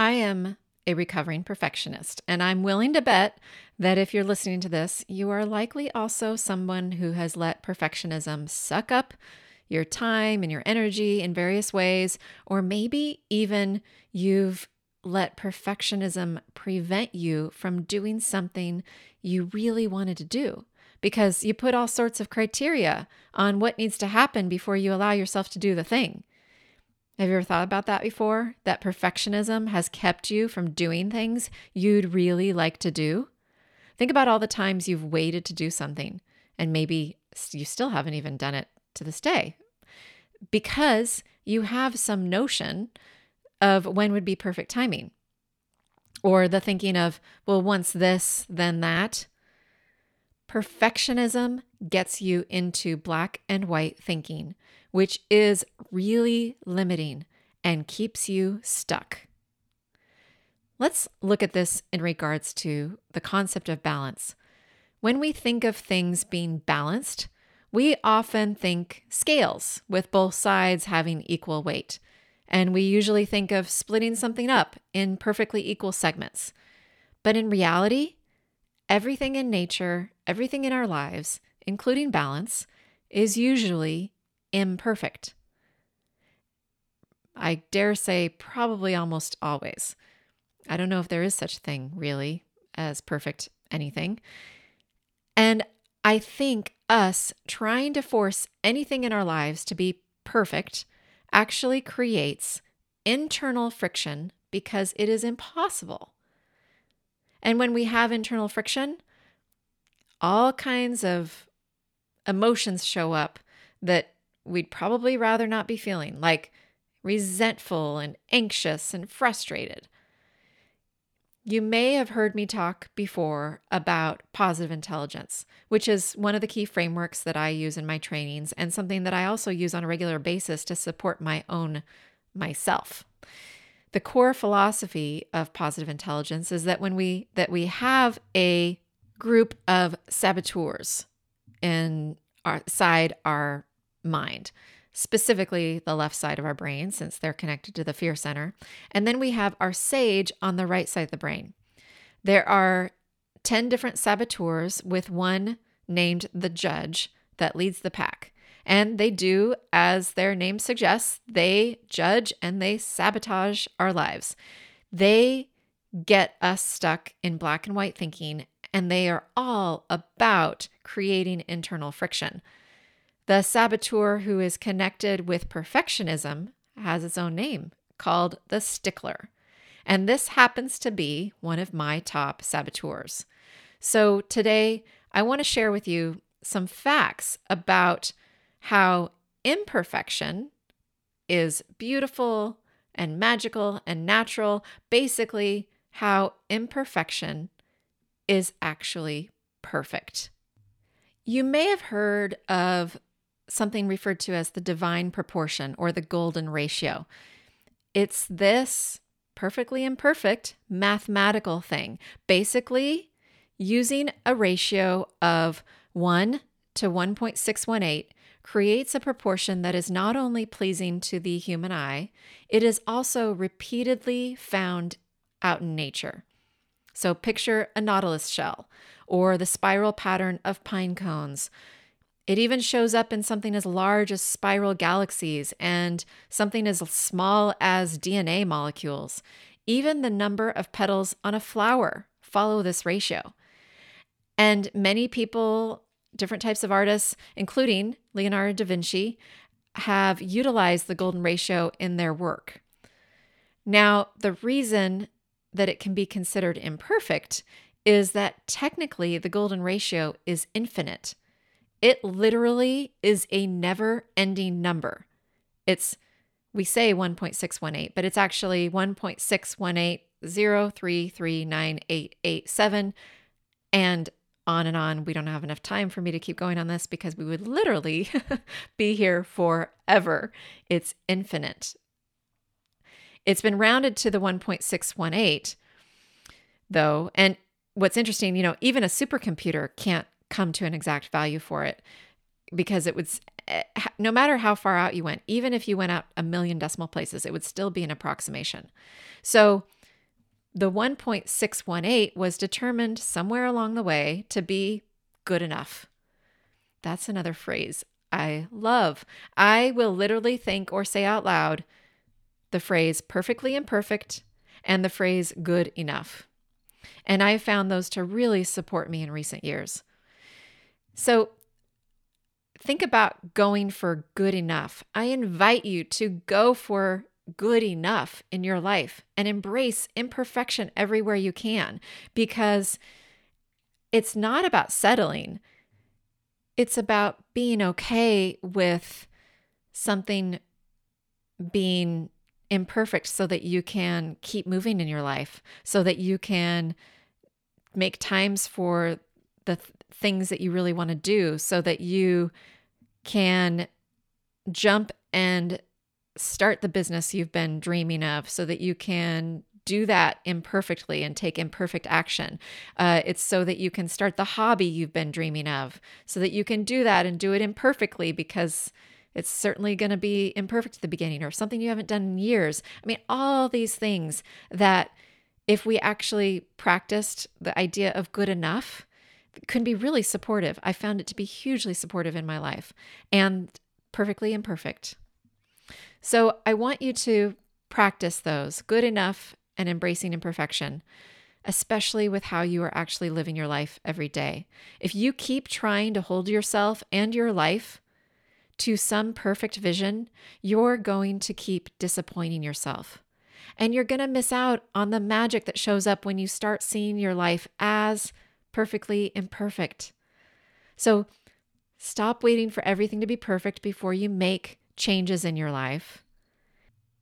I am a recovering perfectionist, and I'm willing to bet that if you're listening to this, you are likely also someone who has let perfectionism suck up your time and your energy in various ways, or maybe even you've let perfectionism prevent you from doing something you really wanted to do because you put all sorts of criteria on what needs to happen before you allow yourself to do the thing. Have you ever thought about that before? That perfectionism has kept you from doing things you'd really like to do? Think about all the times you've waited to do something and maybe you still haven't even done it to this day because you have some notion of when would be perfect timing or the thinking of, well, once this, then that. Perfectionism gets you into black and white thinking which is really limiting and keeps you stuck. Let's look at this in regards to the concept of balance. When we think of things being balanced, we often think scales with both sides having equal weight. And we usually think of splitting something up in perfectly equal segments. But in reality, everything in nature, everything in our lives, including balance, is usually imperfect. I dare say, probably almost always. I don't know if there is such a thing really as perfect anything. And I think us trying to force anything in our lives to be perfect actually creates internal friction because it is impossible. And when we have internal friction, all kinds of emotions show up that we'd probably rather not be feeling, like resentful and anxious and frustrated. You may have heard me talk before about positive intelligence, which is one of the key frameworks that I use in my trainings and something that I also use on a regular basis to support my own myself. The core philosophy of positive intelligence is that when we that we have a group of saboteurs inside our mind, specifically the left side of our brain, since they're connected to the fear center. And then we have our sage on the right side of the brain. There are 10 different saboteurs with one named the judge that leads the pack. And they do, as their name suggests, they judge and they sabotage our lives. They get us stuck in black and white thinking, and they are all about creating internal friction. The saboteur who is connected with perfectionism has its own name called the stickler. And this happens to be one of my top saboteurs. So today, I want to share with you some facts about how imperfection is beautiful and magical and natural. Basically, how imperfection is actually perfect. You may have heard of something referred to as the divine proportion or the golden ratio. It's this perfectly imperfect mathematical thing, basically using a ratio of 1 to 1.618 creates a proportion that is not only pleasing to the human eye, it is also repeatedly found out in nature. So picture a nautilus shell or the spiral pattern of pine cones it even shows up in something as large as spiral galaxies and something as small as DNA molecules. Even the number of petals on a flower follow this ratio. And many people, different types of artists, including Leonardo da Vinci, have utilized the golden ratio in their work. Now, the reason that it can be considered imperfect is that technically the golden ratio is infinite. It literally is a never ending number. It's, we say 1.618, but it's actually 1.61803398887 and on and on. We don't have enough time for me to keep going on this because we would literally be here forever. It's infinite. It's been rounded to the 1.618 though, and what's interesting, you know, even a supercomputer can't come to an exact value for it because it would eh, no matter how far out you went even if you went out a million decimal places it would still be an approximation so the 1.618 was determined somewhere along the way to be good enough that's another phrase i love i will literally think or say out loud the phrase perfectly imperfect and the phrase good enough and I have found those to really support me in recent years. So think about going for good enough. I invite you to go for good enough in your life and embrace imperfection everywhere you can because it's not about settling. It's about being okay with something being imperfect so that you can keep moving in your life, so that you can make times for the th- things that you really want to do, so that you can jump and start the business you've been dreaming of, so that you can do that imperfectly and take imperfect action. Uh, it's so that you can start the hobby you've been dreaming of, so that you can do that and do it imperfectly because it's certainly going to be imperfect at the beginning or something you haven't done in years. I mean, all these things that if we actually practiced the idea of good enough, can be really supportive. I found it to be hugely supportive in my life and perfectly imperfect. So I want you to practice those good enough and embracing imperfection, especially with how you are actually living your life every day. If you keep trying to hold yourself and your life to some perfect vision, you're going to keep disappointing yourself. And you're going to miss out on the magic that shows up when you start seeing your life as perfectly imperfect. So stop waiting for everything to be perfect before you make changes in your life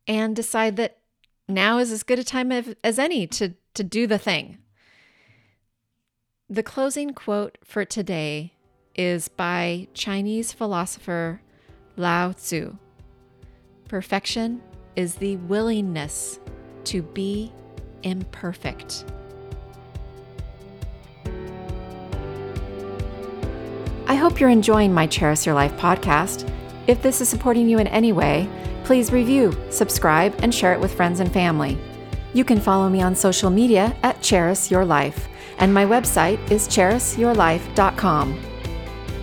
and decide that now is as good a time as any to, to do the thing. The closing quote for today is by Chinese philosopher Lao Tzu. Perfection is the willingness to be imperfect. I hope you're enjoying my Cherish Your Life podcast. If this is supporting you in any way, please review, subscribe, and share it with friends and family. You can follow me on social media at Cherish Your Life, and my website is cherishyourlife.com.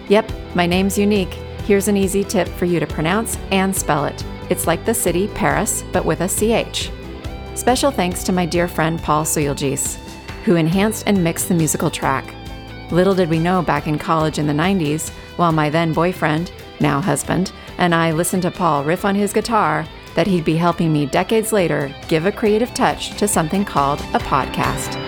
Yep, my name's unique Here's an easy tip for you to pronounce and spell it. It's like the city Paris, but with a CH. Special thanks to my dear friend Paul Suyelgis, who enhanced and mixed the musical track. Little did we know back in college in the 90s, while my then boyfriend, now husband, and I listened to Paul riff on his guitar, that he'd be helping me decades later give a creative touch to something called a podcast.